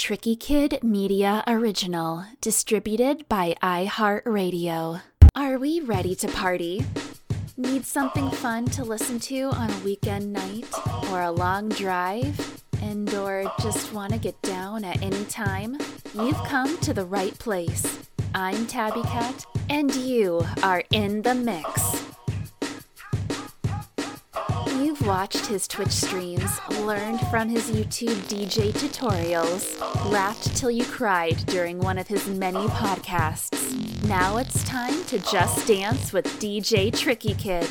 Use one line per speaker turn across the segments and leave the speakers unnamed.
Tricky Kid Media Original, distributed by iHeartRadio. Are we ready to party? Need something fun to listen to on a weekend night or a long drive? And or just want to get down at any time? You've come to the right place. I'm Tabby Cat, and you are in the mix. You've watched his Twitch streams, learned from his YouTube DJ tutorials, laughed till you cried during one of his many podcasts. Now it's time to just dance with DJ Tricky Kid.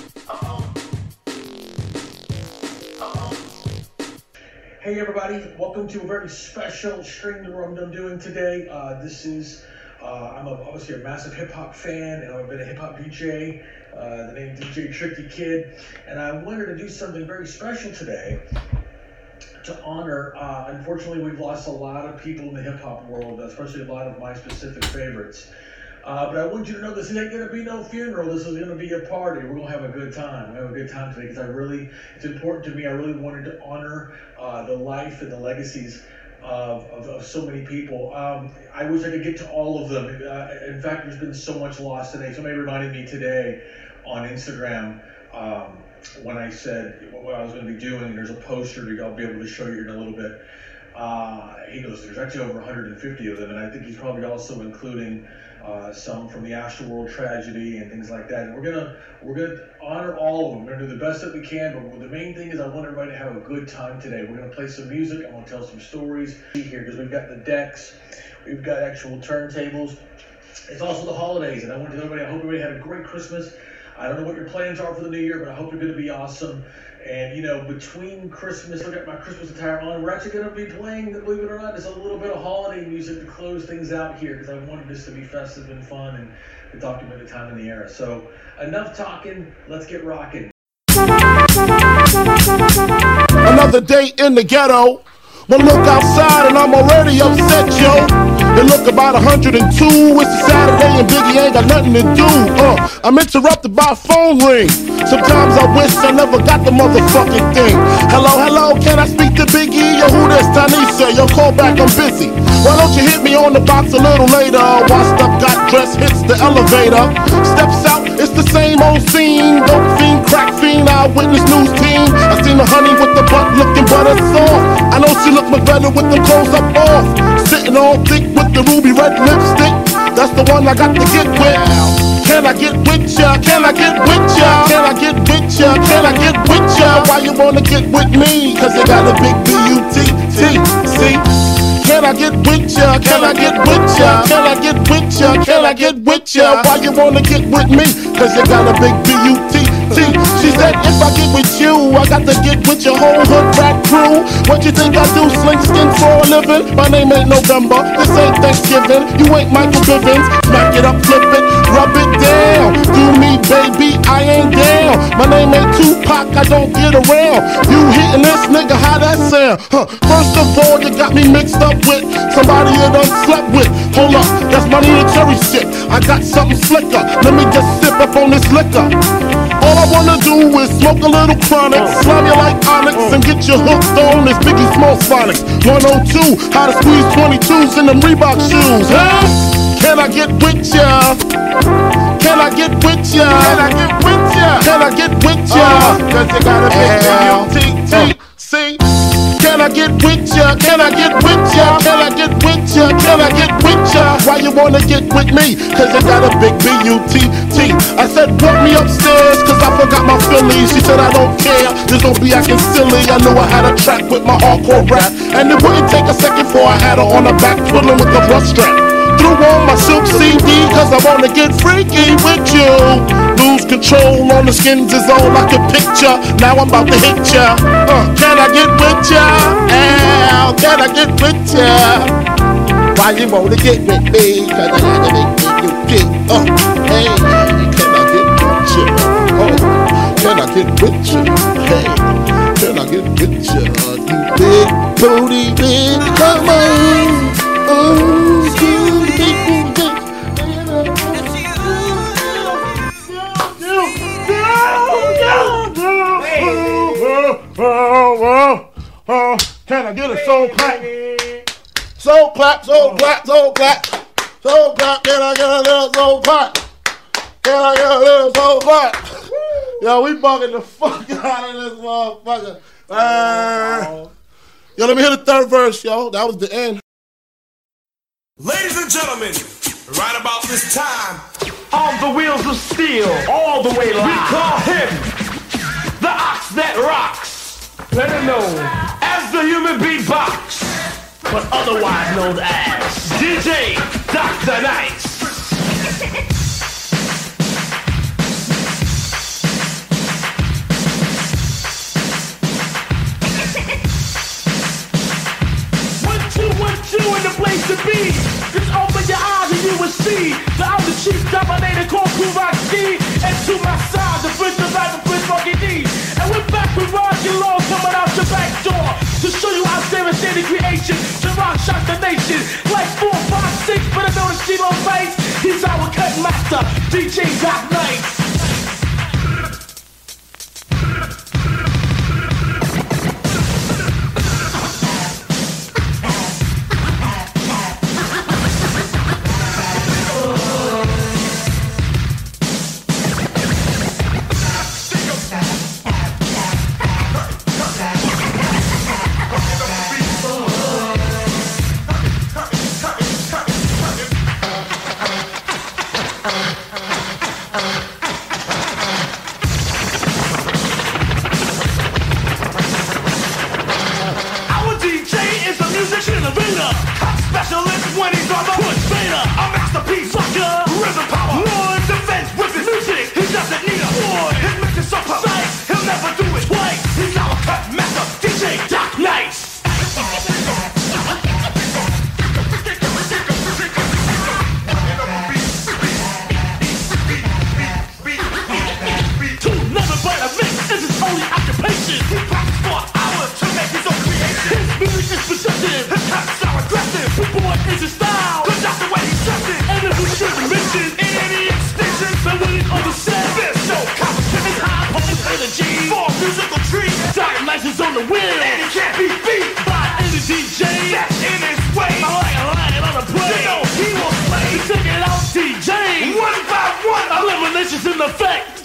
Hey everybody, welcome to a very special stream that I'm doing today. Uh, this is, uh, I'm a, obviously a massive hip hop fan and I've been a hip hop DJ uh, the name DJ Tricky Kid, and I wanted to do something very special today to honor. Uh, unfortunately, we've lost a lot of people in the hip hop world, especially a lot of my specific favorites. Uh, but I want you to know this ain't gonna be no funeral. This is gonna be a party. We're gonna have a good time. We have a good time today because I really, it's important to me. I really wanted to honor uh, the life and the legacies of, of, of, so many people. Um, I wish I could get to all of them. Uh, in fact, there's been so much lost today. Somebody reminded me today on Instagram um, when I said what I was going to be doing. There's a poster that I'll be able to show you in a little bit. Uh, he goes, there's actually over 150 of them, and I think he's probably also including uh, some from the Astroworld tragedy and things like that. And we're gonna we're gonna honor all of them. We're gonna do the best that we can. But the main thing is I want everybody to have a good time today. We're gonna play some music. I'm gonna tell some stories here because we've got the decks, we've got actual turntables. It's also the holidays, and I want to tell everybody. I hope everybody had a great Christmas. I don't know what your plans are for the new year, but I hope you're going to be awesome. And you know, between Christmas, look at my Christmas attire on. We're actually going to be playing, believe it or not, just a little bit of holiday music to close things out here because I wanted this to be festive and fun and to document the time in the era. So enough talking. Let's get rocking.
Another day in the ghetto. But look outside and I'm already upset, yo. It look about 102, it's a Saturday and Biggie ain't got nothing to do. Uh, I'm interrupted by a phone ring. Sometimes I wish I never got the motherfucking thing. Hello, hello, can I speak to Biggie? Yo, who this Tanisha? Yo, call back, I'm busy. Why don't you hit me on the box a little later? Washed up, got dressed, hits the elevator. Steps out, it's the same old scene. Dope fiend, crack fiend, eyewitness news team. I seen the honey with the butt looking butter soft. I know she look much better with the clothes up off. Sitting all thick with the ruby red lipstick. That's the one I got to get with. Can I get with ya? Can I get with ya? Can I get with ya? Can I get with ya? Why you wanna get with me? Cause you got a big B-U-T-T, see? Can I get with ya? Can I get with ya? Can I get with ya? Can I get with ya? Why you wanna get with me? Cause you got a big B-U-T-T. She said if I get with you, I got to get with your whole hood rat crew. What you think I do? Sling skin for a living? My name ain't November. This ain't Thanksgiving. You ain't Michael Bivins. Smack it up, flip it, rub it down. Do me, baby, I ain't down. My name ain't Tupac. I don't get around. You hitting this nigga? How that sound? Huh. First of all, you got me mixed up with somebody you done slept with. Hold up, that's money and cherry shit. I got something slicker. Let me just sip up on this liquor. All I wanna do is smoke a little chronic, slam you like Onyx, and get you hooked on this Biggie Small Sonics. 102, how to squeeze 22s in them Reebok shoes, huh? Can I get with ya? Can I get with ya? Can I get with ya? Can I get with ya? Uh, Cause you got a big B-U-T-T-C. Can I get with ya? Can I get with ya? Can I get with ya? Can I get with ya? Why you wanna get with me? Cause you got a big B-U-T-T. I said, brought me upstairs cause I forgot my Phillies. She said, I don't care. Just don't be acting silly. I knew I had a track with my hardcore rap. And it wouldn't take a second before I had her on the back twiddling with the bus strap. Threw on my silk CD cause I wanna get freaky with you. Lose control on the skins is all I can picture. Now I'm about to hit ya. Uh, can I get with ya? Ow, can I get with ya? Why you wanna get with me? Cause I gotta make you get uh, hey, can I get with ya? Oh, can I get with ya? Hey, can I get with ya? You big booty bitch, come on. Oh, Can I get a soul clap? Soul clap, soul clap, soul clap. Soul clap, can I get a little soul clap? Can I get a little soul clap? Yo, we bugging the fuck out of this motherfucker. Uh, yo, let me hear the third verse, yo. That was the end.
Ladies and gentlemen, right about this time, on the wheels of steel, all the way live, we call him the ox that rocks, better known as the human beatbox, but otherwise known as DJ Dr. Nice. One, two, one, two in the place to be. Just open your eyes and you will see that I'm the chief dominator called Kool Rock-Ski. And to my side, the Prince of Life, the Prince Funky D. And we're back with Roger Law coming out your back door to show you how our devastating creation to rock shock the nation. Like four, five, six, better know the Shilo face. He's our cut master, DJ Doc Nice. The wheel, and he can't be beat by any DJ that's in his way. Like a lion on a plane. You know he will play. Check it out, DJ. One by one, eliminations in effect.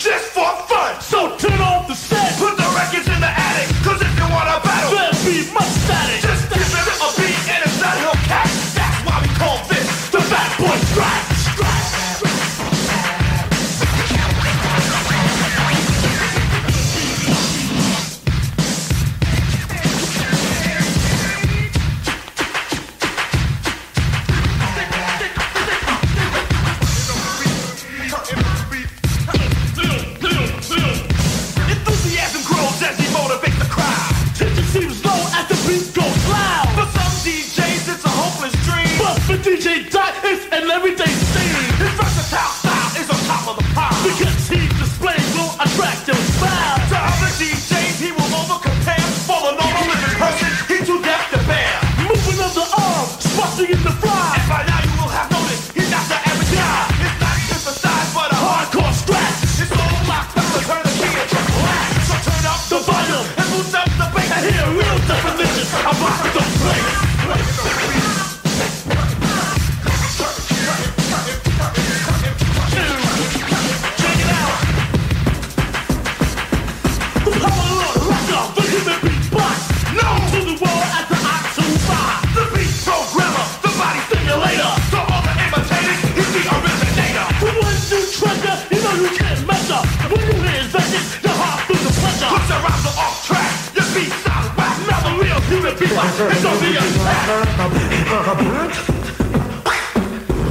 Human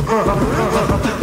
beatbox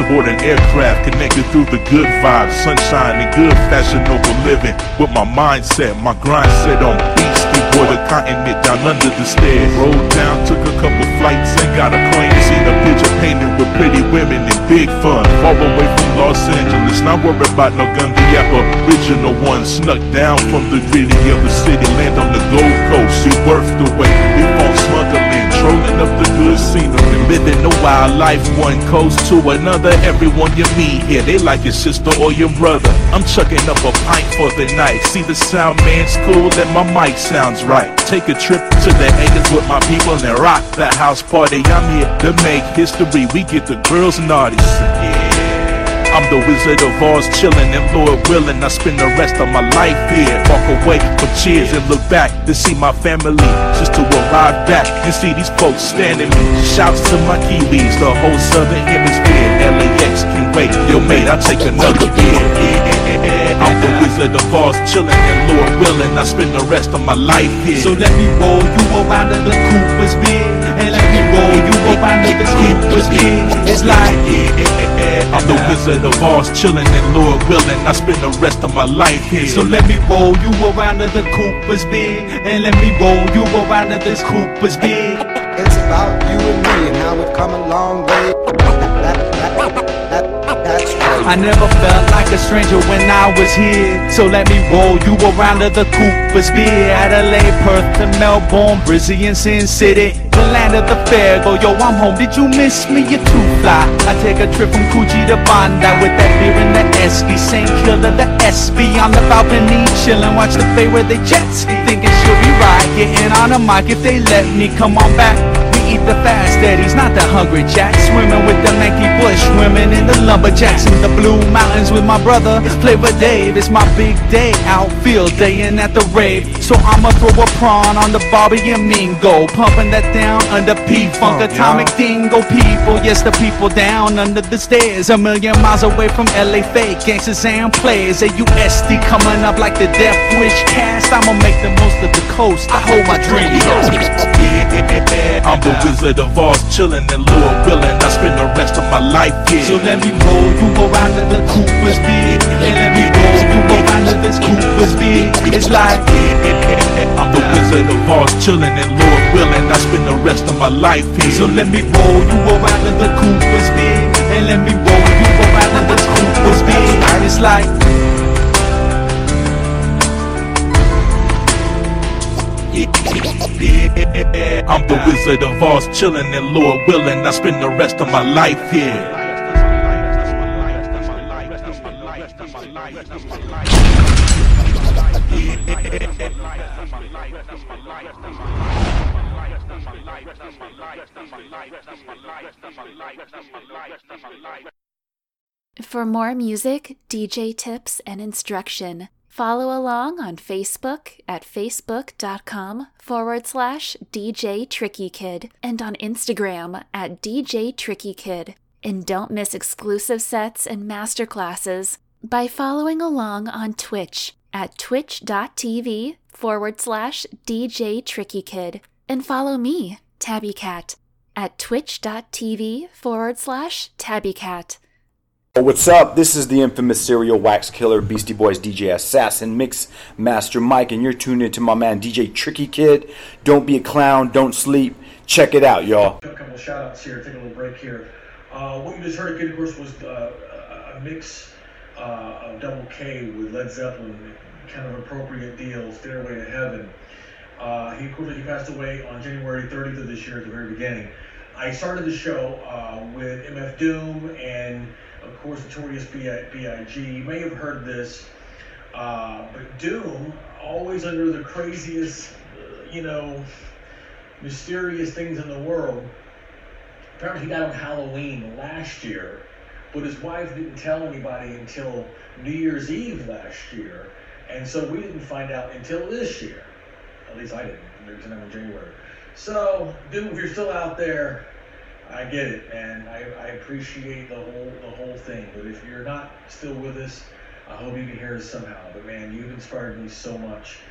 aboard an aircraft. Connected through the good vibes, sunshine, and good fashion fashionable living. With my mindset, my grind set on beastie boy, the continent down under the stairs. Rolled down, took a couple flights, and got a plane. Seen a picture painted with pretty women and big fun. Far away from Los Angeles, not worried about no gun. The original one snuck down from the gritty of the city. Land on the Gold Coast, see worth the wait. Before smuggling, trolling up the good scenery. Living a wild life, one coast to another. Everyone you meet here, they like your sister or your brother. I'm chucking up a pint for the night. See the sound man's cool, and my mic sounds right. Take a trip to the acres with my people and rock the house party. I'm here to make history. We get the girls naughty. Yeah. I'm the Wizard of Oz, chillin' and Lord willing. I spend the rest of my life here. Walk away from cheers and look back to see my family. Just to arrive back and see these folks standing me. Shouts to my Kiwis, the whole southern hemisphere. LAX can wait, yo mate, I'll take another beer. I'm the Wizard of Oz, chillin' and Lord willing. I spend the rest of my life here.
So let me roll you around to the Cooper's beer. And let me roll you to the Cooper's beer. It's like,
I'm the Wizard of Oz, chillin' and Lord willing. I spend the rest of my life here.
so let me roll you around to the Cooper's beer. And let me roll you around to this Cooper's beer.
It's about you and me and how we've come a long way.
I never felt like a stranger when I was here. So let me roll you around to the Cooper's beer. Adelaide, Perth to Melbourne, Brizzy and Sin City. The land of the fair. Go, yo, I'm home. Did you miss me? You're too fly. I take a trip from Coogee to Bondi with that beer in the Esky. St. Kilda, the SB on the balcony. Chillin', watch the fade where they jet ski. Thinking she'll be right. Getting on a mic if they let me. Come on back. Eat the fast daddies, not the hungry jacks. Swimming with the Mankey Bush, swimming in the lumberjacks in the blue mountains with my brother. Flavor Dave, it's my big day. Outfield day and at the rave. So I'ma throw a prawn on the Bobby and Mingo. Pumping that down under P Funk Atomic Dingo people. Yes, the people down under the stairs. A million miles away from LA fake gangsters and players. AUSD coming up like the Death Wish cast. I'ma make the most of the coast. I hold my dream.
I'm the Wizard of Oz, chillin' and Lord willing. I spend the rest of my life here.
So let me roll you around to the Cooper's beer. And let me roll you around to this Cooper's beer. It's like,
I'm the Wizard of Oz, chillin' and Lord willing. I spend the rest of my life here.
so let me roll you around to the Cooper's beer. And let me roll you around to this Cooper's beer. It's like,
I'm the Wizard of Oz, chillin' and Lord willing. I spend the rest of my life here.
For more music, DJ tips, and instruction, follow along on Facebook at facebook.com forward slash DJ Tricky Kid and on Instagram at DJ Tricky Kid. And don't miss exclusive sets and masterclasses by following along on Twitch at twitch.tv forward slash DJ Tricky Kid. And follow me, Tabby Cat, at twitch.tv forward slash Tabby Cat.
What's up? This is the infamous serial wax killer Beastie Boys DJ Assassin Mix Master Mike, and you're tuned into my man DJ Tricky Kid. Don't be a clown, don't sleep. Check it out, y'all.
A couple of shout outs here, take a little break here. Uh, what you just heard again, of course, was uh, a a mix uh, of Double K with Led Zeppelin, kind of appropriate deal, Stairway to Heaven. Uh, he, of course, he passed away on January 30th of this year at the very beginning. I started the show uh, with MF Doom and, of course, Notorious B.I.G. You may have heard this Uh, but Doom, always under the craziest, uh, you know, mysterious things in the world. Apparently, he died on Halloween last year, but his wife didn't tell anybody until New Year's Eve last year, and so we didn't find out until this year. At least I didn't. Maybe sometime in January. So, Doom, if you're still out there, I get it, man. I, I appreciate the whole the whole thing. But if you're not still with us, I hope you can hear us somehow. But man, you've inspired me so much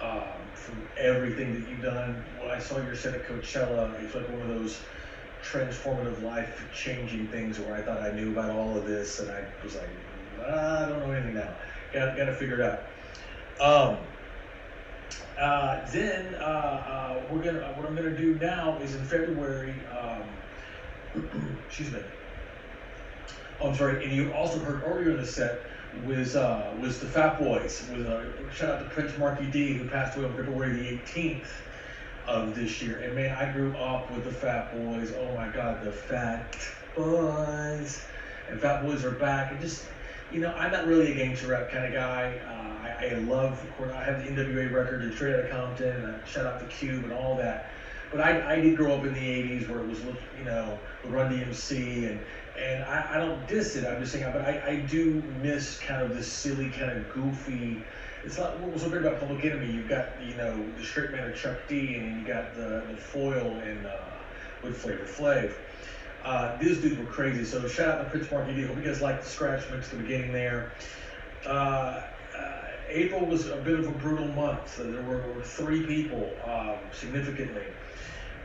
um, from everything that you've done. When I saw your set at Coachella, it's like one of those transformative, life-changing things where I thought I knew about all of this, and I was like, ah, I don't know anything now. Got got to figure it out. Um, uh, then uh, uh, we're gonna what I'm gonna do now is in February. Um, excuse me. I'm sorry. And you also heard earlier in the set was uh, was the Fat Boys. Was uh, shout out to Prince Markie Dee who passed away on February the 18th of this year. And man, I grew up with the Fat Boys. Oh my God, the Fat Boys. And Fat Boys are back. And just you know, I'm not really a gangster rap kind of guy. Uh, I, I love, of course, I have the NWA record, and straight out of Compton, and I shout out the Cube and all that. But I, I did grow up in the 80s where it was, you know, Run DMC, and, and I, I don't diss it, I'm just saying, but I, I do miss kind of this silly, kind of goofy. It's not what was so great about Public Enemy. You've got, you know, the straight man of Chuck D, and you got the, the foil and uh, with Flavor Flav. Uh, these dudes were crazy. So shout out to Prince Markie Dee. Hope you guys liked the scratch mix at the beginning there. Uh, uh, April was a bit of a brutal month. So there were, were three people um, significantly.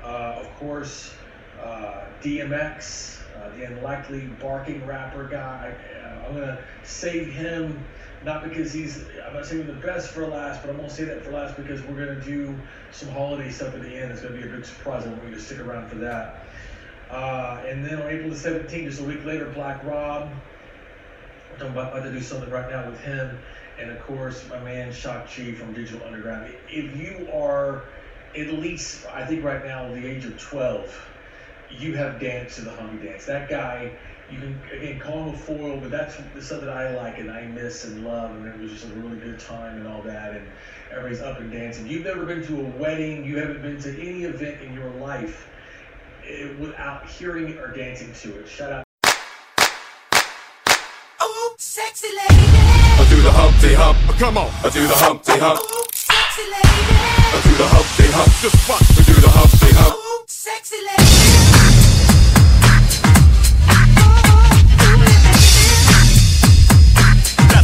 Uh, of course, uh, DMX, uh, the unlikely barking rapper guy. Uh, I'm gonna save him not because he's I'm not saving the best for last, but I'm gonna say that for last because we're gonna do some holiday stuff at the end. It's gonna be a big surprise. I want you to stick around for that. Uh, and then on April the 17th, just a week later, Black Rob. I'm about, about to do something right now with him. And of course, my man Shock G from Digital Underground. If you are at least, I think right now, the age of 12, you have danced to the Humpty Dance. That guy, you can, again, call him a foil, but that's the stuff that I like and I miss and love. And it was just a really good time and all that. And everybody's up and dancing. You've never been to a wedding, you haven't been to any event in your life eh, without hearing it or dancing to it. Shut up.
Ooh, sexy lady.
I do the Humpty Hump.
Come on.
I do the Humpty Hump.
Ooh, sexy lady.
I do the Humpty Hump.
Just watch.
We do the Humpty Hump.
Ooh, sexy lady.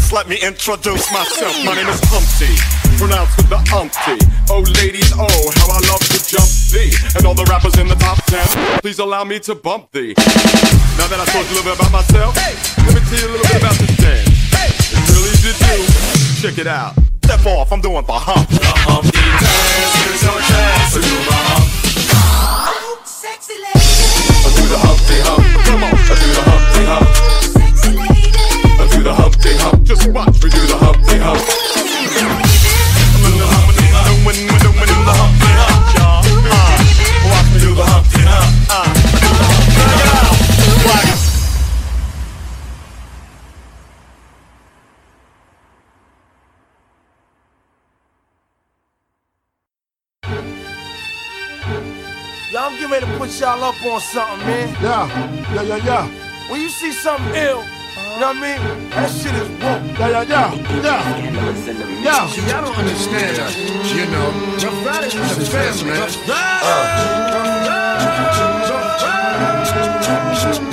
Just let me introduce myself. My name is Humpty, pronounced with the umpty. Oh, ladies, oh, how I love to jump thee. And all the rappers in the top ten, please allow me to bump thee. Now that I told you a little bit about myself, let me tell you a little bit about this dance. It's really easy to do. Check it out. Step off, I'm doing the hump.
The Humpty Dance is your chance the Humpty Hump.
Just watch.
We do the Humpty Hump. I'm in the Humpty Hump.
Doing, we're doing the Humpty Hump, y'all. Uh,
Watch me do the Humpty Hump.
uh, check it out. Like,
Y'all, I'm getting ready to put y'all up on something, man.
yeah, yeah, yeah, yeah,
When you see something ill, you know what I mean? That shit is woke.
yeah, yeah, yeah, yeah. Yeah.
Y'all don't understand us, you know. It's a fast, man. Uh.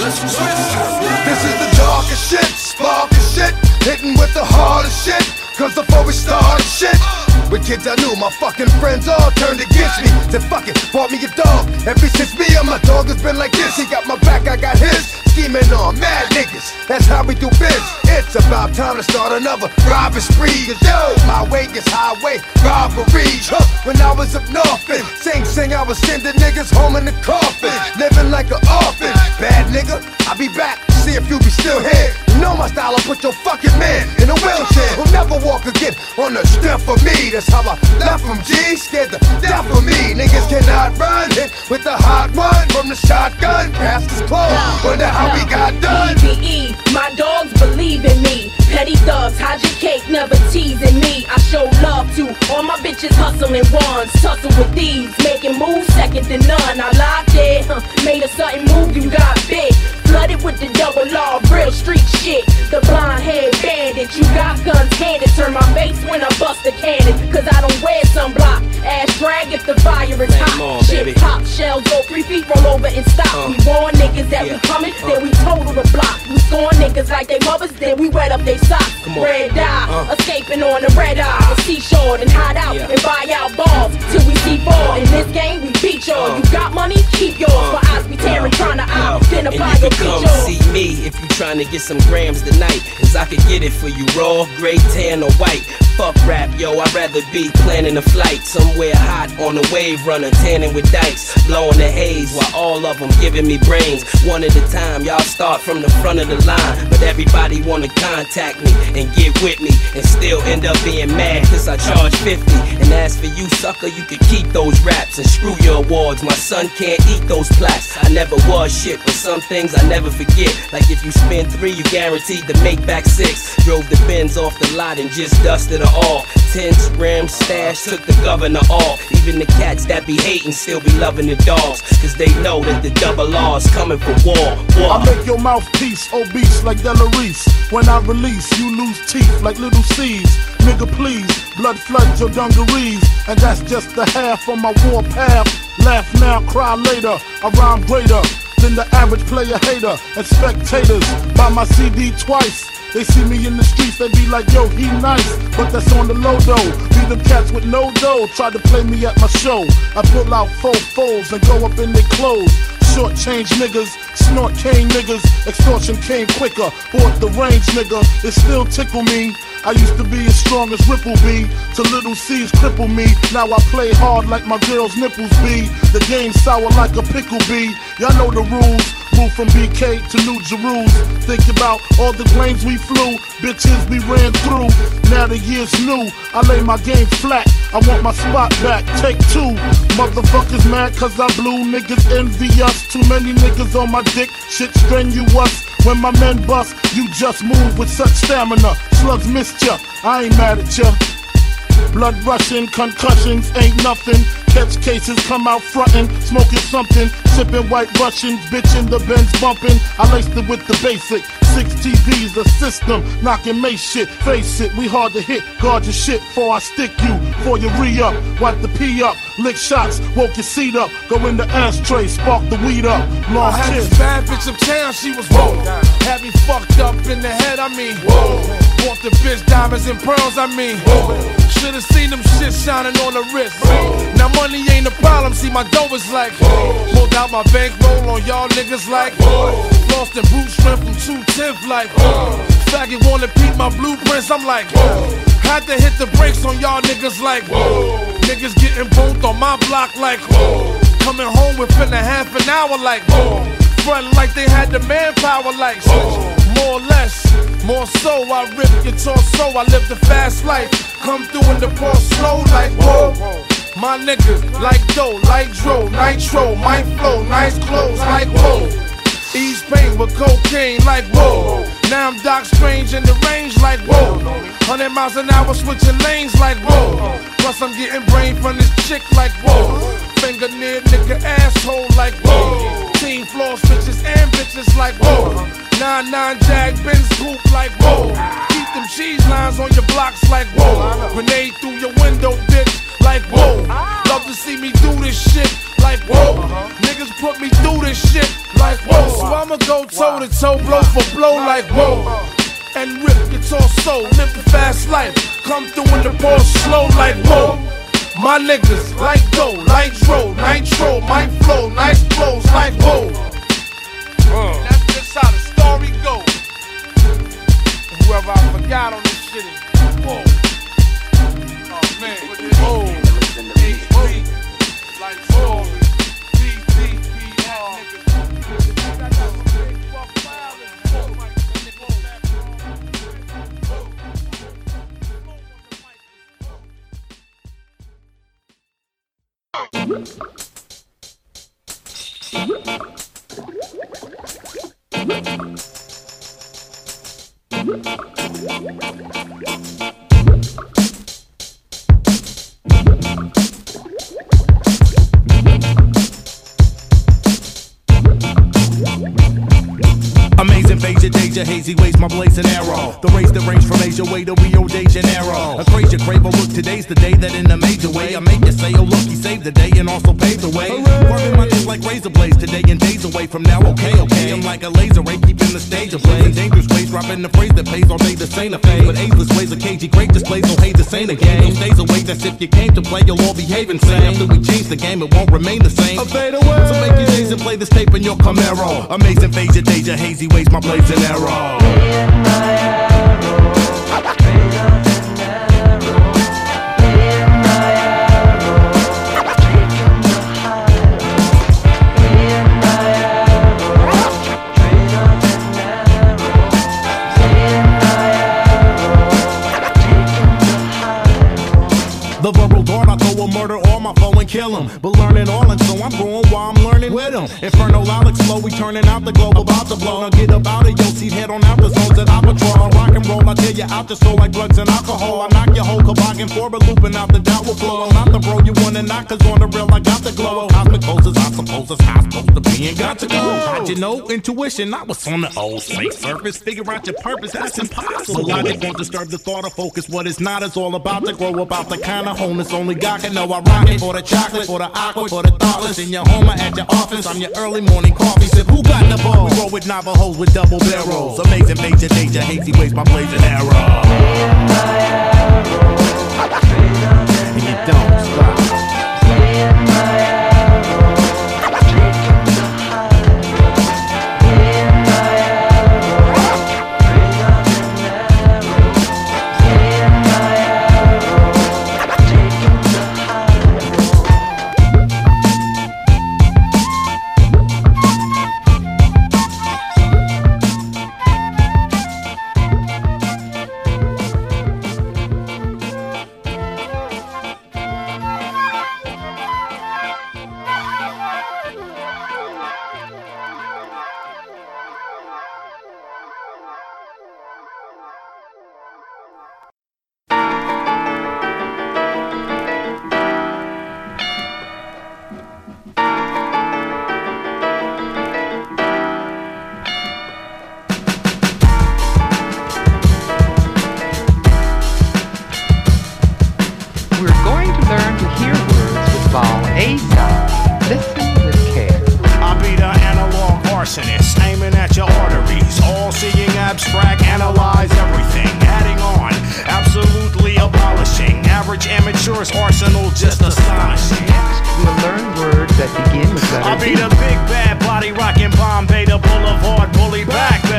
This is the darkest shit, sparkest shit, hitting with the hardest shit. Cause before we started shit, with kids I knew, my fucking friends all turned against me. Said fuck it, bought me a dog. Ever since me and my dog has been like this, he got my back, I got his. Scheming on mad niggas, that's how we do biz. It's about time to start another robbing spree. Cause yo, my way is highway robbery. Huh, when I was up north, and sing sing, I was sending niggas home in the coffin. Living like an orphan. Bad nigga, I'll be back, see if you be still here. You know my style, I'll put your fucking man in a wheelchair. He'll never walk again on the strength of me. That's how I left from G, scared the death of me. Niggas cannot run hit with the hot one from the shotgun. Past is closed, wonder how we got done.
EVE, my dogs believe in me. Petty thugs, hide your cake, never teasing me. I show love to all my bitches hustling ones. Tussle with these, making moves second to none. I lied there, huh, made a sudden move, you got big. Flooded with the double law, real street shit. The blind head bandit, you got guns handed. Turn my face when I bust a cannon, cause I don't wear sunblock. Ass drag if the fire is hot.
On,
shit
baby.
pop, shells go three feet, roll over and stop.
Uh.
We warn niggas that
Yeah.
we coming,
Uh.
then we total the block. We scorn niggas like they mothers, then we wet up they socks.
Come on.
Red dye,
Uh.
escaping on the red eye. The seashore and hide out
Yeah.
and buy out balls till we see fall. In this game, we beat y'all.
Uh.
You got money, keep yours.
Uh.
For eyes be tearing, trying to then buy
you
your
come see me if you trying to get some grams tonight. Cause I could get it for you raw, gray, tan, or white. Fuck rap, yo, I'd rather be planning a flight somewhere hot on a wave runner, tanning with dikes, blowing the haze while all of them giving me brains. One at a time, y'all start from the front of the line. But everybody wanna contact me and get with me and still end up being mad cause I charge 50. And as for you, sucker, you can keep those raps and screw your awards. My son can't eat those plaques. I never was shit, but some things I never forget. Like if you spend three, you guaranteed to make back six. Drove the Benz off the lot and just dusted her off. Tents, rims, stash, took the governor off. Even the cats that be hating still be loving the dogs. Cause they know that the double R's coming for war. war.
I make your mouthpiece obese like Della Reese. When I release, you lose teeth like little C's. Nigga, please, blood floods your dungarees. And that's just the half of my war path. Laugh now, cry later. I rhyme greater than the average player hater. And spectators buy my CD twice. They see me in the streets, they be like, yo, he nice. But that's on the low though. Be them cats with no dough, try to play me at my show. I pull out four folds and go up in their clothes. Short change niggas, snort cane niggas, extortion came quicker. Bought the range nigga, it still tickle me. I used to be as strong as Ripple B, to little C's cripple me. Now I play hard like my girl's nipples be. The game sour like a pickle bee. Y'all know the rules. Move from BK to New Jerusalem. Think about all the planes we flew, bitches we ran through. Now the year's new. I lay my game flat. I want my spot back. Take two. Motherfuckers mad cause I blew. Niggas envy us. Too many niggas on my dick. Shit strenuous. When my men bust, you just move with such stamina. Slugs missed ya. I ain't mad at ya. Blood rushing, concussions ain't nothing. Catch cases, come out frontin', smoking something, sipping white Russians, bitchin' the Benz bumping. I laced it with the basic. Six TVs, the system, knocking May shit. Face it, we hard to hit. Guard your shit before I stick you. Before you re up, wipe the pee up, lick shots, woke your seat up, go in the ashtray, spark the weed up. Long
I had
kiss.
this bad bitch uptown, she was whoa. Had me fucked up in the head, I mean, whoa. Bought the bitch diamonds and pearls, I mean, whoa. Should've seen them shit shining on the wrist. Now money ain't a problem, see my dough is like, whoa. Pulled out my bankroll on y'all niggas like, whoa. Lost in boot strength from 210 like, whoa. Faggot wanna peep my blueprints, I'm like, whoa. Had to hit the brakes on y'all niggas like, whoa. Niggas getting both on my block like, whoa. Coming home within a half an hour like, whoa. Like they had the manpower like, more or less. More so, I rip your torso, I live the fast life. Come through in the ball slow like, whoa. My niggas, like dough, like dro, nitro, my flow, nice clothes, like whoa. Ease pain with cocaine, like whoa. Now I'm Doc Strange in the range, like whoa. 100 miles an hour switching lanes, like whoa. Plus I'm getting brain from this chick, like whoa. Finger near nigga asshole, like whoa. Team floors, bitches and bitches, like whoa. 9-9 Jag Benz coupe, like whoa. Keep them cheese lines on your blocks, like whoa. Grenade through your window, bitch, like whoa. Love to see me do this shit, like whoa. Niggas put me through this shit, like whoa. So I'ma go toe to toe, blow for blow, like whoa. And rip your torso, live the fast life. Come through in the ball slow, like whoa. My niggas, like like dro, nitro, my flow, nice clothes, like whoa. That's just how the story goes. Whoever I forgot on this shit is whoa. Oh man, whoa.
Amazing Deja, hazy ways, my blazing arrow. The race that range from Asia way to Rio de Janeiro. A crazy crave, oh look, today's the day that in a major way I make you say, oh look, he saved the day and also paved the way. Carving my days like razor blades today and days away from now. Okay, okay, I'm like a laser ray, keeping the stage ablaze. In dangerous ways, dropping the phrase that pays all day. Ain't a phase, but ageless ways, a cagey great displays. Oh hey, this ain't a game. So stays away, that's if you came to play, you'll all behave insane. After we change the game, it won't remain the same. A fade away. So make your days and play this tape in your Camaro. Amazing Phasia, Deja, hazy ways, my blazing arrow. The verbal dart, I throw a murder on my foe and kill him. But learning all, and so I'm growing while I'm with him. Inferno, I'll explode, we turning out the globe about to blow. Now get about it, yo, see, head on out the zones that I patrol. I rock and roll, I tell you out the soul like drugs and alcohol. I knock your whole toboggan for a looping out the doubt will flow. Not the bro you wanna knock, cause on the real I got the glow. Cosmic poses, I suppose it's how supposed to be and got to go. How'd you know? Intuition, I was on the old snake surface. Figure out your purpose, that's impossible. Logic won't disturb the thought or focus. What is not is all about to grow, about the kind of wholeness only God can know. I rock it for the chocolate, for the aqua, for the thoughtless. In your home at your office, I'm your early morning coffee sip. Who got the ball? We roll with Navajos with double barrels. Amazing major danger, hazy ways, my blazing arrow. And you don't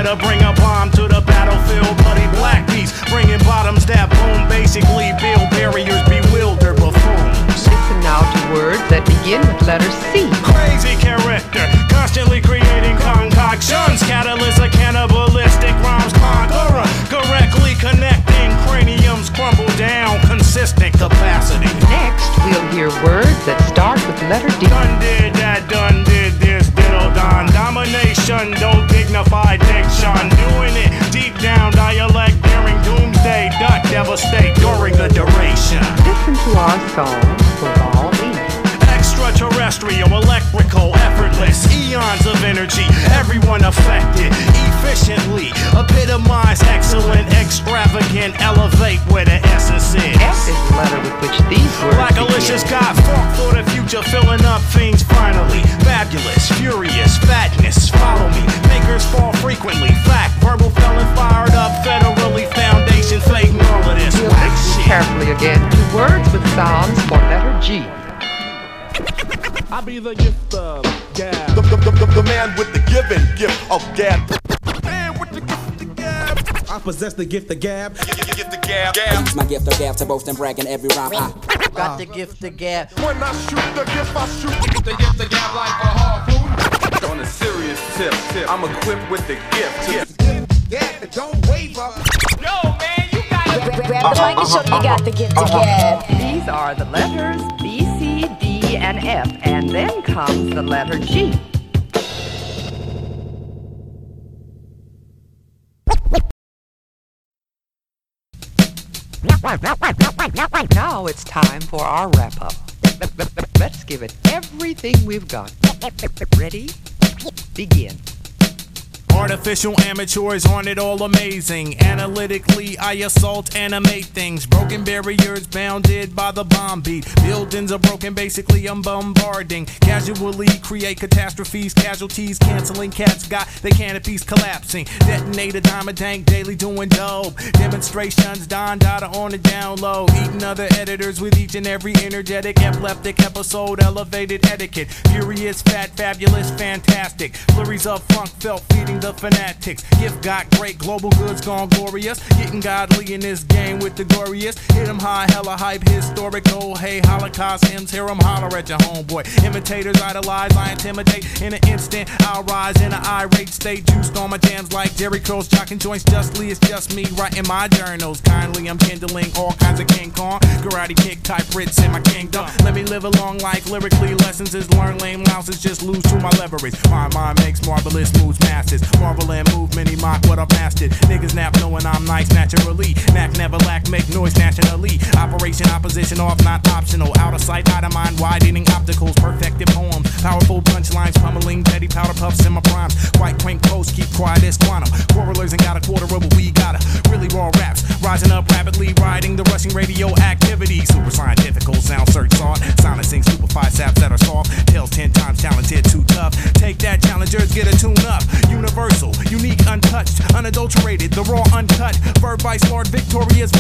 Better bring a bomb to the battlefield, bloody black piece. Bringing bottoms that boom, basically build barriers, bewilder buffoons.
Listen now to words that begin with letter C.
Crazy character, constantly creating concoctions. Catalyst of cannibalistic rhymes, conqueror. Correctly connecting craniums crumble down, consistent capacity.
Next, we'll hear words that start with letter D.
Done did that, done did this, diddle don. Domination, don't Doing it deep down, dialect during doomsday. Dot devastate during the duration.
Listen to our song for vowel E.
Extraterrestrial, electrical, effortless, eons of energy, everyone affected, efficiently, epitomize, excellent, extravagant, elevate where the essence is.
F is the letter with which these words
Like Alicia's
begin.
got funk for the future, filling up things finally. Fabulous, furious, fatness, follow me. Makers fall frequently, fact, verbal felon fired up, federally, foundation, fake melodies,
We'll
whack
listen
shit.
carefully again to words with sounds for letter G.
I'll be the gift of gab.
The, the, the, the, the man with the given gift of gab.
I possess the gift of gab.
Gift of gab. gab.
My gift of gab to boast and brag in every rhyme. I
Got the gift of gab.
When I shoot the gift, I shoot the gift of gab like a harpoon. On a serious tip, tip, I'm equipped with the gift. gift.
Yeah, don't waver.
Yo, man, you gotta
Grab the mic and show them you got the gift of gab.
These are the letters B, E, and F, and then comes the letter G.
Now it's time for our wrap up. Let's give it everything we've got. Ready? Begin.
Artificial amateurs aren't it all amazing? Analytically, I assault, animate things. Broken barriers bounded by the bomb beat. Buildings are broken, basically, I'm bombarding. Casually create catastrophes, casualties, canceling cats got the canopies collapsing. Detonate a diamond tank daily doing dope. Demonstrations, Don Dada on the down low. Eating other editors with each and every energetic, epileptic episode, elevated etiquette. Furious, fat, fabulous, fantastic. Flurries of funk felt feeding the fanatics. Gift got great, global goods gone glorious. Getting godly in this game with the glorious. Hit 'em high, hella hype, historical. Oh, hey, Holocaust hymns, hear 'em holler at your homeboy. Imitators idolize, I intimidate. In an instant, I'll rise in an irate state. Juiced on my jams like Jheri Curls, jocking joints justly. It's just me writing my journals. Kindly, I'm kindling all kinds of King Kong. Karate kick type Brits in my kingdom. Let me live a long life. Lyrically, lessons is learn lame louses, just lose to my leverage. My mind makes marvelous moves, masses. Marvel and movement, he mock what I've mastered. Niggas nap knowing I'm nice naturally. Knack never lack, make noise nationally. Operation opposition off, not optional. Out of sight, out of mind, widening opticals, perfected poems. Powerful punchlines, pummeling, petty powder puffs in my primes. Quite quaint posts, keep quiet as quantum. Quarrelers ain't got a quarter of, but we got a really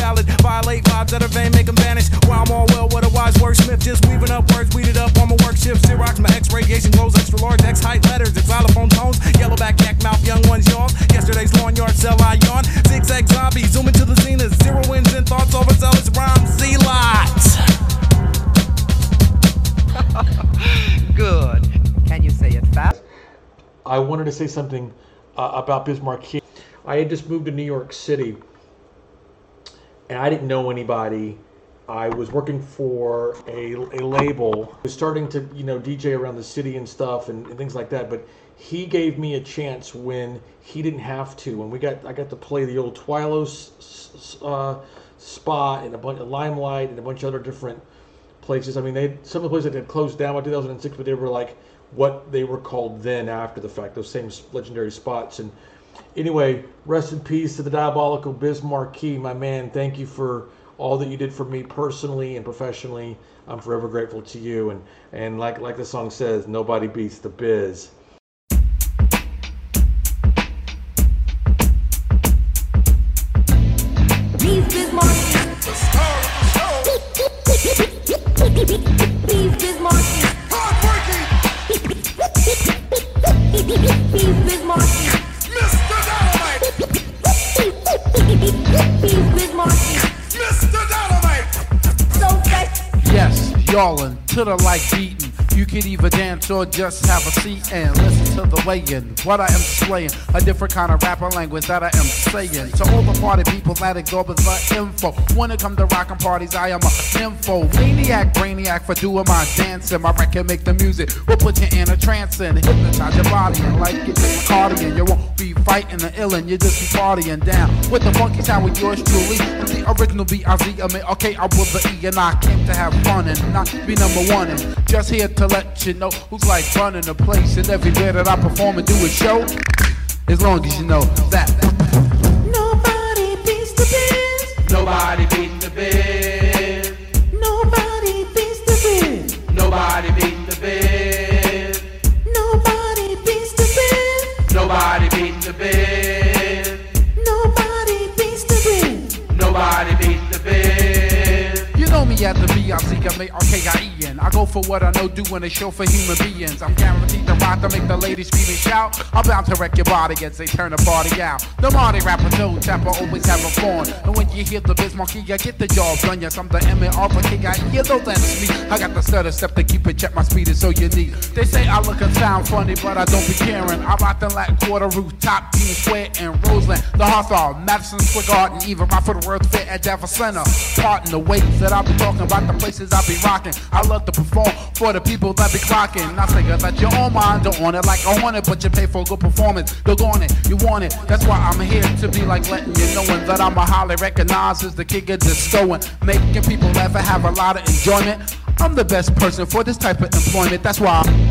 valid. Violate vibes that are vain, make them vanish. While I'm all well, what a wise wordsmith. Just weaving up words, weeded up on my work shift. Xerox, my X radiation glows, extra large, X height letters, xylophone tones. Yellowback, yak mouth, young ones yawn. Yesterday's lawn yard, sell I yawn. Zigzag zombie, zoom into the zenith. Zero wins and thoughts, overzealous rhymes, Z-lots.
Good. Can you say it fast?
I wanted to say something uh, about Biz Mark. Markie. I had just moved to New York City, and I didn't know anybody. I was working for a, a label. I was starting to you know DJ around the city and stuff and, and things like that. But he gave me a chance when he didn't have to, and we got I got to play the old Twilo s- s- uh, spot and a bunch of Limelight and a bunch of other different places. I mean, they some of the places that had closed down by 2006, but they were like what they were called then after the fact. Those same legendary spots. And anyway, rest in peace to the diabolical Biz Markie, my man. Thank you for all that you did for me personally and professionally. I'm forever grateful to you. And and like like the song says, nobody beats the Biz.
Please, Biz Markie.
Mr. Dynamite!
So fresh.
Yes, y'allin' to the like beating. You can either dance or just have a seat and listen to the weighing. What I am slaying, a different kind of rapper language that I am saying. To all the party people that ignore the info. When it come to rockin' parties, I am a info. Maniac, brainiac for doing my dancing. My record make the music we'll put you in a trance and hypnotize your body and like it cardigan. You won't be fighting the illin', you just be partying down with the funky sound with yours truly. And the original B-I-Z, I mean, okay, I was the E and I came to have fun and not be number one. And just here to let you know who's like running the place. And everywhere that I perform and do a show, as long as you know that.
Nobody beats the biz.
Nobody beat the biz.
Nobody beats the biz.
Nobody beat the biz.
Nobody beats the biz.
Nobody beat the biz.
Nobody beats the biz.
Nobody beat the biz. You know me at the B-I-C-M-A-R-K-I-E-N. I go for what I know, doing a show for human beings. I'm guaranteed to rock to make the ladies scream and shout. I'm bound to wreck your body as they turn the party out. The Marty rapper, Joe Tapper, always have a fun. And when you hear the biz monkey, I get the job done. Yes, I'm the M-A-R-K-I-E, though that's me. I got the stutter step to keep it check, my speed is so unique. They say I look and sound funny, but I don't be caring. I rock the Latin quarter rooftop, Team Square and Roseland. The Hawthorne, Madison Square Garden, even my for the World Fair at Jefferson Center. Part in the ways that I'll be talking talking about the places I be rocking. I love to perform for the people that be clocking. I say that your own mind don't want it like I want it, but you pay for a good performance. Look on it, you want it. That's why I'm here to be like letting you knowing that I'm a highly recognized as the king of disco and making people laugh and have a lot of enjoyment. I'm the best person for this type of employment. That's why. I'm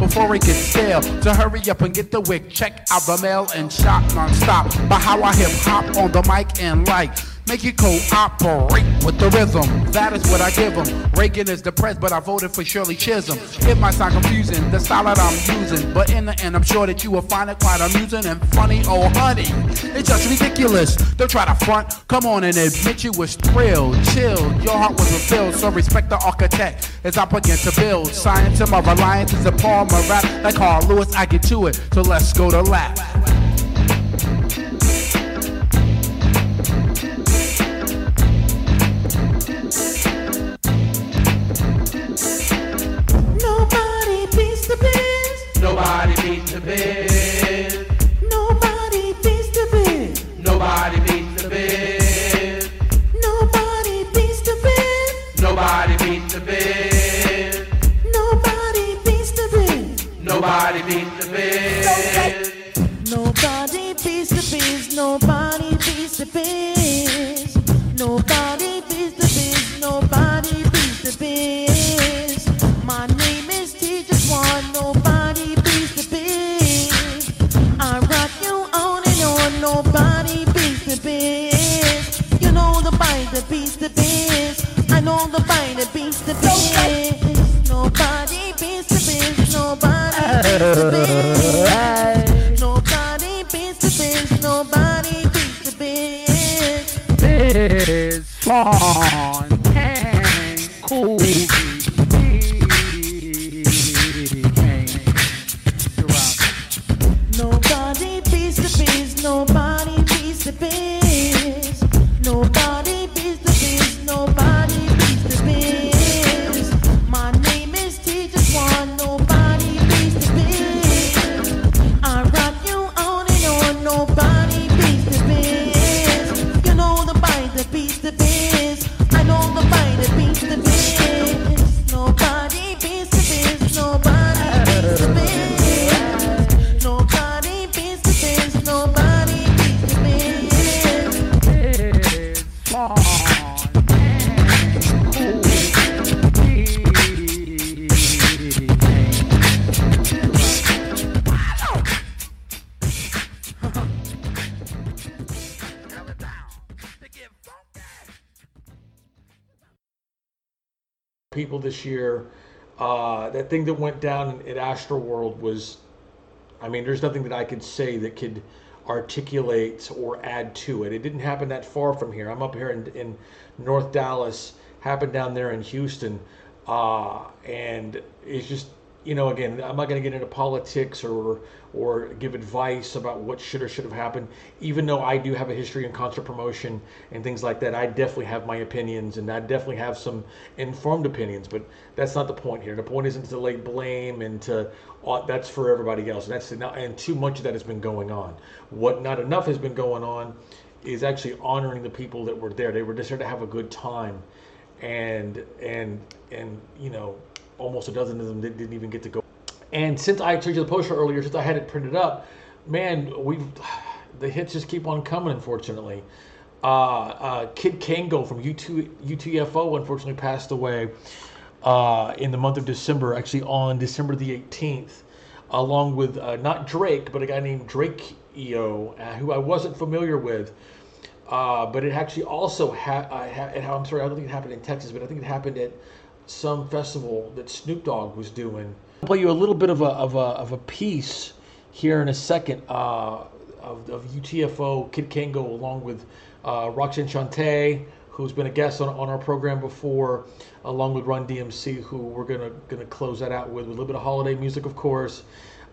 before it gets stale. To hurry up and get the wick, check out the mail and shop non-stop. By how I hip hop on the mic and like. Make it cooperate with the rhythm. That is what I give them. Reagan is depressed, but I voted for Shirley Chisholm. It might sound confusing, the style that I'm using. But in the end, I'm sure that you will find it quite amusing and funny. Oh, honey, it's just ridiculous. Don't try to front. Come on and admit you was thrilled, chilled. Your heart was fulfilled, so respect the architect as I begin to build. Science and my reliance is a poem, a rap. Like Carl Lewis, I get to it. So let's go to lap.
The.
Nobody
beats the biz.
Nobody beating the biz.
Nobody beats the biz.
Nobody beating the biz.
Nobody beats the biz.
Nobody beating the biz.
That
thing that went down at Astroworld was, I mean, there's nothing that I could say that could articulate or add to it. It didn't happen that far from here. I'm up here in, in North Dallas, happened down there in Houston, uh, and it's just, you know, again, I'm not going to get into politics or or give advice about what should or should have happened. Even though I do have a history in concert promotion and things like that, I definitely have my opinions and I definitely have some informed opinions. But that's not the point here. The point isn't to lay blame and to uh, that's for everybody else. And that's not, and too much of that has been going on. What not enough has been going on is actually honoring the people that were there. They were just there to have a good time, and and and you know, almost a dozen of them didn't, didn't even get to go. And since I showed you the poster earlier, since I had it printed up, man, we've the hits just keep on coming. Unfortunately, uh, uh, Kid Kangol from U2 UTFO unfortunately passed away uh, in the month of December. Actually, on December the 18th, along with uh, not Drake, but a guy named Drake EO, uh, who I wasn't familiar with. Uh, but it actually also ha-, ha- I'm sorry, I don't think it happened in Texas, but I think it happened at some festival that Snoop Dogg was doing. I'll play you a little bit of a, of a, of a piece here in a second uh, of, of UTFO Kid Kangol along with uh, Roxanne Shante, who's been a guest on, on our program before, along with Run DMC, who we're gonna gonna close that out with, with a little bit of holiday music, of course,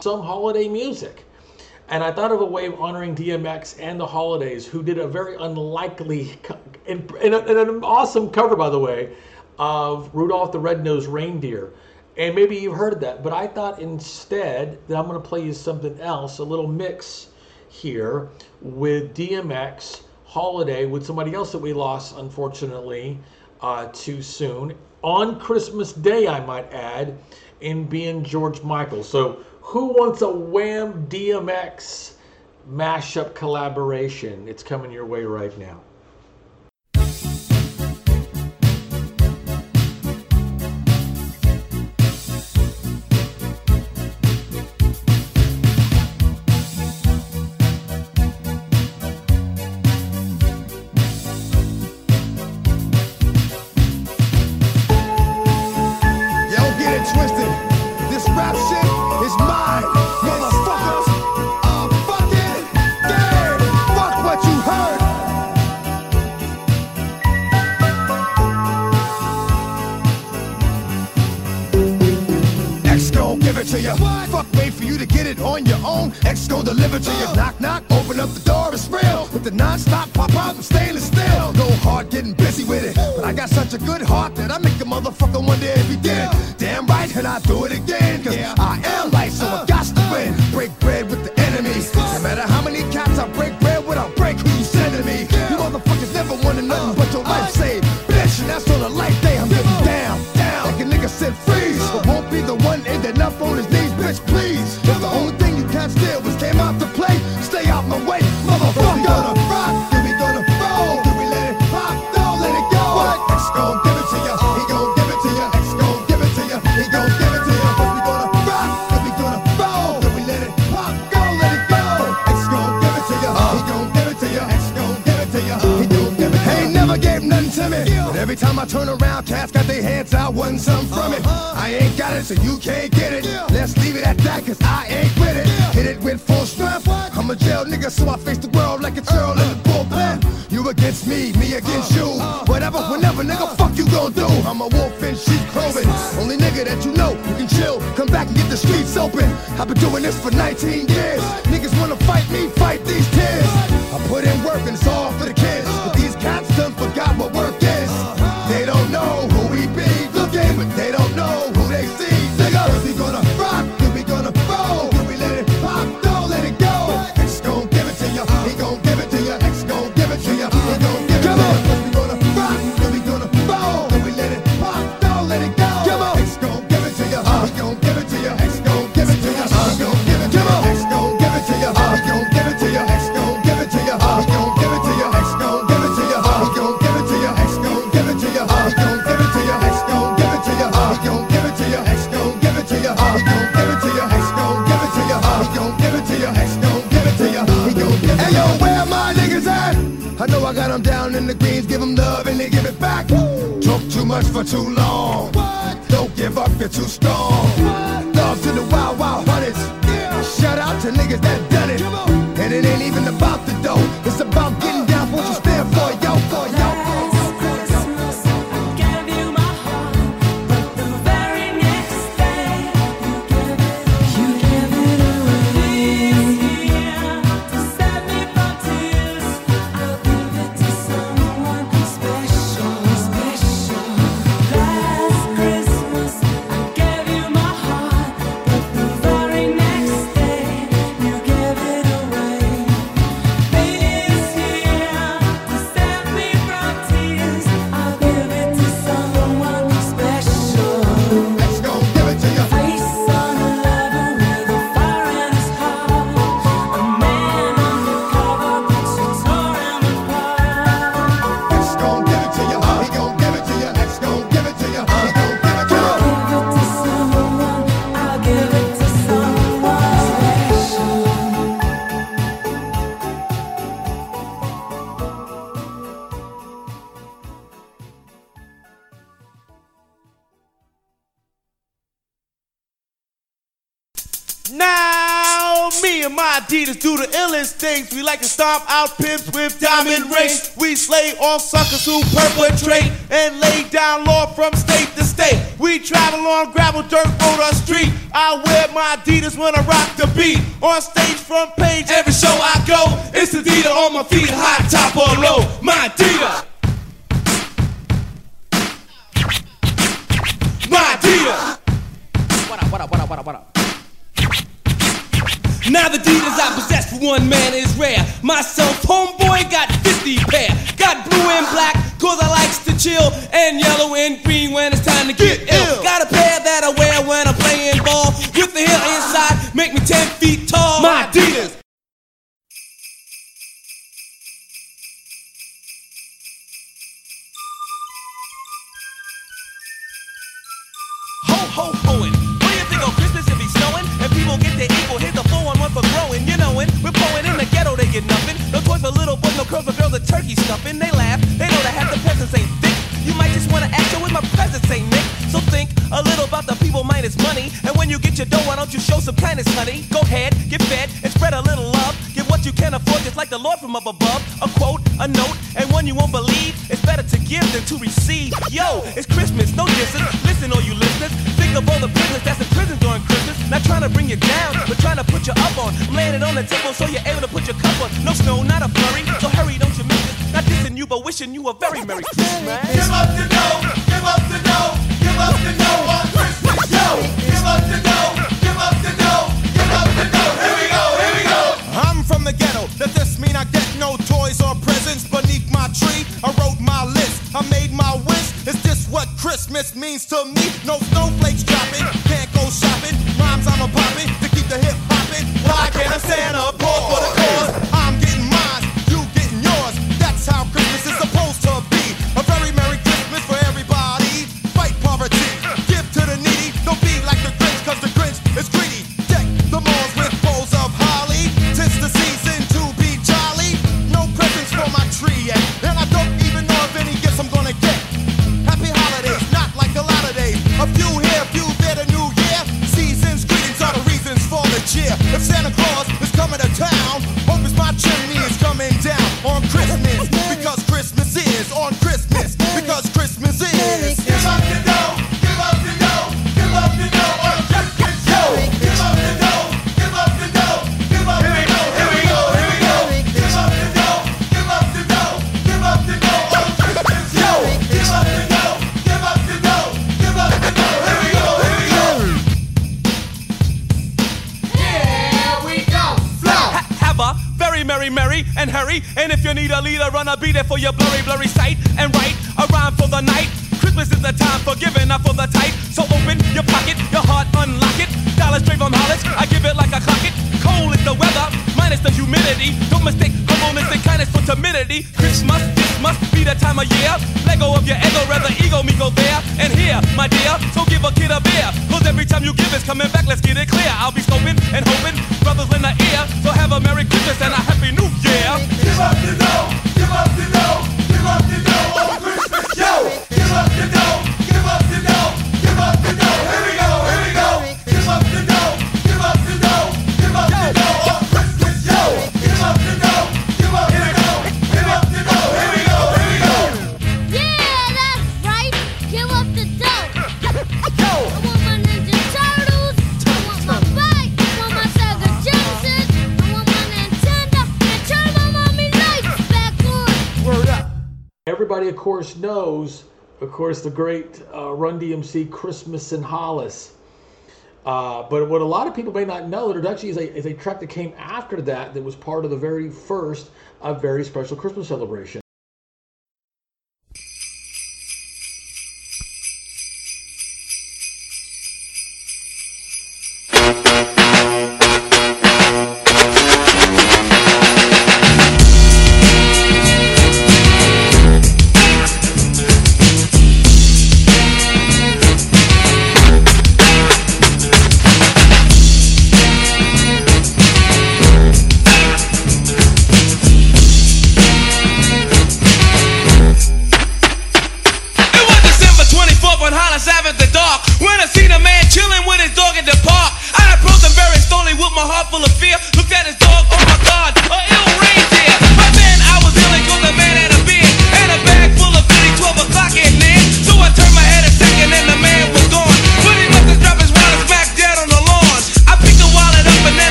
some holiday music. And I thought of a way of honoring DMX and the holidays, who did a very unlikely and, and, and an awesome cover, by the way, of Rudolph the Red-Nosed Reindeer. And maybe you've heard that, but I thought instead that I'm going to play you something else, a little mix here with DMX Holiday with somebody else that we lost, unfortunately, uh, too soon on Christmas Day, I might add, in being George Michael. So, who wants a Wham DMX mashup collaboration? It's coming your way right now.
a good nigga, so I face the world like a turtle in the bullpen. You against me, me against you. Whatever, whenever, nigga, fuck you gon' do. I'm a wolf in she's clothing. Only nigga that you know, you can chill. Come back and get the streets open. I've been doing this for 19 years.
Adidas do the illest things. We like to stomp out pimps with diamond rings. We slay all suckers who perpetrate and lay down law from state to state. We travel on gravel, dirt road, or street. I wear my Adidas when I rock the beat. On stage, front page, every show I go. It's Adidas on my feet, high top or low. My Adidas. My Adidas.
What up, what up, what up, what up, what up? Now the Adidas I possess for one man is rare. Myself, homeboy, got 50 pair. Got blue and black, cause I likes to chill. And yellow and green when it's time to get, ill. Got a pair that I wear when I'm playing ball. With the heel inside, make me 10 feet tall.
My Adidas.
Get nothing. No toys for little boys, no curls for girls, a turkey stuffing. They laugh, they know that half the presents ain't thick. You might just wanna yo, with my presents ain't Nick. So think a little about the people minus money. And when you get your dough, why don't you show some kindness, honey? Go ahead, get fed, and spread a little love. Get what you can afford, just like the Lord from up above. A quote, a note, and one you won't believe. It's better to give than to receive. Yo, it's Christmas, no distance. Listen, all you listeners. Think of all the prisoners that's in prison during Christmas. Not trying to bring you down, but trying to put you up on. I'm laying it on the table so you're able to your on. No snow, not a flurry, so hurry, don't you miss it. Not dissing you, but wishing you a very Merry Christmas.
Very merry,
merry, and hurry. And if you need a leader, run I'll be there for your blurry, blurry sight. And write a rhyme for the night. Christmas is the time for giving up for the tight. So open your pocket, your heart, unlock it. Dollars straight from Hollis, I give it like a clock it. Cold is the weather, minus the humidity. Don't mistake humbleness and kindness for timidity. Christmas, this must be the time of year. Let go of your ego, rather ego me go there. And here, my dear, so give a kid a beer. Cause every time you give it's coming back, let's get it clear. I'll be scoping and hoping, brothers in the ear. So have a Merry Christmas and a Happy New Year.
Give up the dough,
course, knows, of course, the great uh, Run DMC Christmas in Hollis. Uh, but what a lot of people may not know, there actually is a, is a track that came after that that was part of the very first uh, very special Christmas celebration.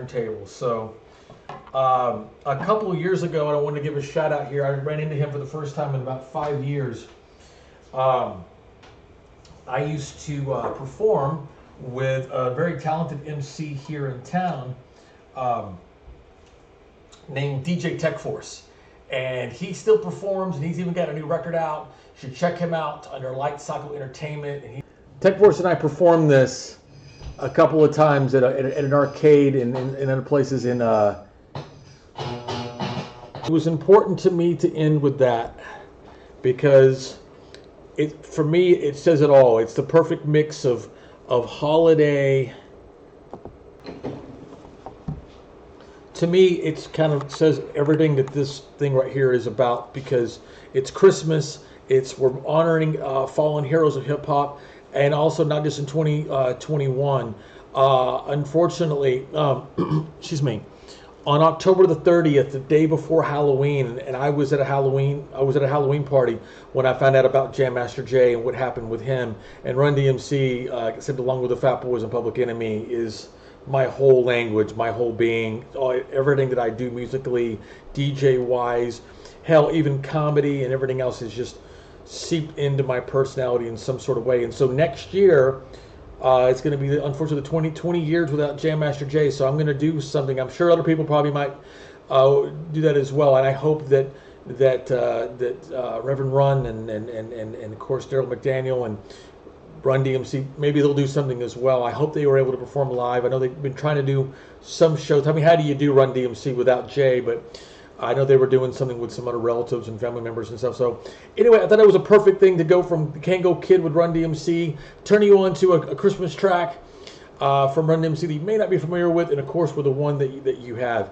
Actual turntable. So, um, a couple years ago, and I want to give a shout out here. I ran into him for the first time in about five years. Um, I used to uh, perform with a very talented MC here in town um, named DJ Tech Force. And he still performs, and he's even got a new record out. You should check him out under Light Cycle Entertainment. And he- Tech Force and I performed this a couple of times at, a, at, at an arcade and in, other places in uh it was important to me to end with that because it for me it says it all. It's the perfect mix of of holiday. To me it's kind of says everything that this thing right here is about because it's christmas it's we're honoring uh, fallen heroes of hip hop and also not just in 2021 uh, unfortunately um, excuse me on October the 30th, the day before Halloween, and I was at a Halloween, I was at a Halloween party when I found out about Jam Master Jay and what happened with him. And Run DMC, uh, except along with the Fat Boys and Public Enemy, is my whole language, my whole being, everything that I do musically, DJ wise, hell, even comedy and everything else is just seeped into my personality in some sort of way. And so next year, uh, it's going to be unfortunately 20, 20 years without Jam Master Jay. So I'm going to do something. I'm sure other people probably might uh, do that as well. And I hope that that uh, that uh, Reverend Run and and, and, and and of course Darryl McDaniel and Run DMC maybe they'll do something as well. I hope they were able to perform live. I know they've been trying to do some shows. I mean, how do you do Run DMC without Jay? But I know they were doing something with some other relatives and family members and stuff. So anyway, I thought it was a perfect thing to go from Kangol Kid with Run DMC, turning you on to a, a Christmas track uh, from Run DMC that you may not be familiar with, and of course with the one that you, that you have.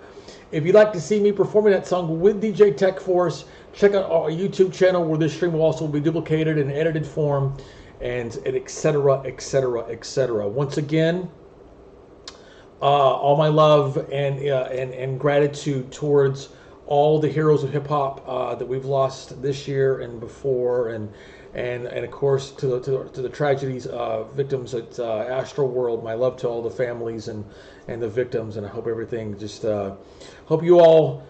If you'd like to see me performing that song with DJ Tech Force, check out our YouTube channel where this stream will also be duplicated in edited form, and, and et cetera, et cetera, et cetera. Once again, uh, all my love and, uh, and and gratitude towards all the heroes of hip hop uh, that we've lost this year and before, and and and of course to the to the, to the tragedies uh, victims at uh, World. My love to all the families and and the victims, and I hope everything just uh, hope you all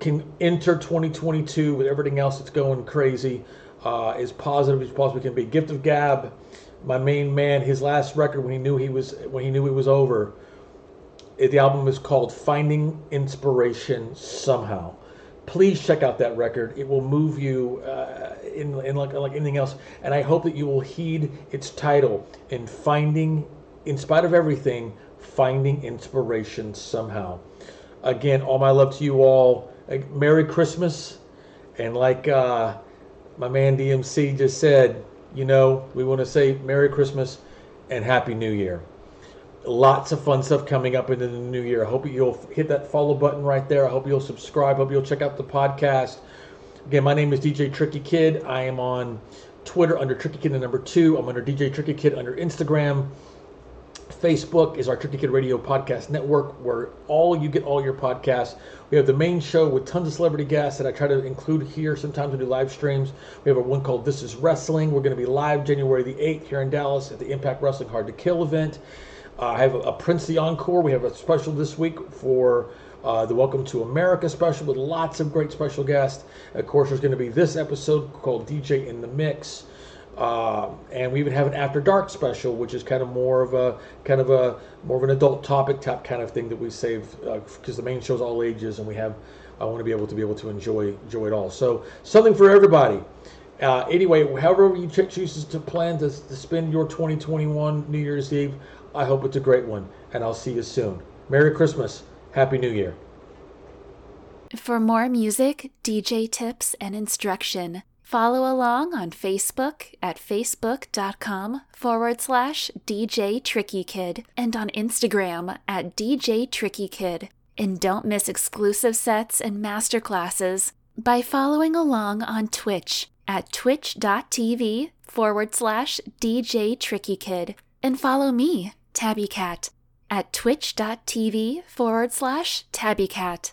can enter 2022 with everything else that's going crazy uh, as positive as possibly can be. Gift of Gab, my main man, his last record when he knew he was when he knew it was over. The album is called Finding Inspiration Somehow. Please check out that record. It will move you uh, in, in like, like anything else. And I hope that you will heed its title in finding, in spite of everything, finding inspiration somehow. Again, all my love to you all. Merry Christmas. And like uh, my man DMC just said, you know, we want to say Merry Christmas and Happy New Year lots of fun stuff coming up into the new year. I hope you'll hit that follow button right there. I hope you'll subscribe. I hope you'll check out the podcast. Again, my name is DJ Tricky Kid. I am on Twitter under Tricky Kid the number two. I'm under DJ Tricky Kid under Instagram, Facebook is our Tricky Kid Radio Podcast Network, where all you get all your podcasts. We have the main show with tons of celebrity guests that I try to include here. Sometimes we do live streams. We have a one called This Is Wrestling. We're going to be live January the 8th here in Dallas at the Impact Wrestling Hard to Kill event. Uh, I have a, a Prince the Encore. We have a special this week for uh, the Welcome to America special with lots of great special guests. Of course, there's going to be this episode called DJ in the Mix. Uh, and we even have an after dark special, which is kind of more of a kind of a more of an adult topic type kind of thing that we save because the main show's all ages, and we have I want to be able to be able to enjoy enjoy it all. So something for everybody. Uh, anyway, however you ch- chooses to plan to, to spend your 2021 New Year's Eve, I hope it's a great one, and I'll see you soon. Merry Christmas, Happy New Year.
For more music, DJ tips, and instruction, follow along on Facebook at facebook.com forward slash DJ Tricky Kid and on Instagram at DJ Tricky Kid. And don't miss exclusive sets and masterclasses by following along on Twitch at twitch.tv forward slash DJ Tricky Kid. And follow me, Tabby Cat, at twitch.tv forward slash Tabby Cat.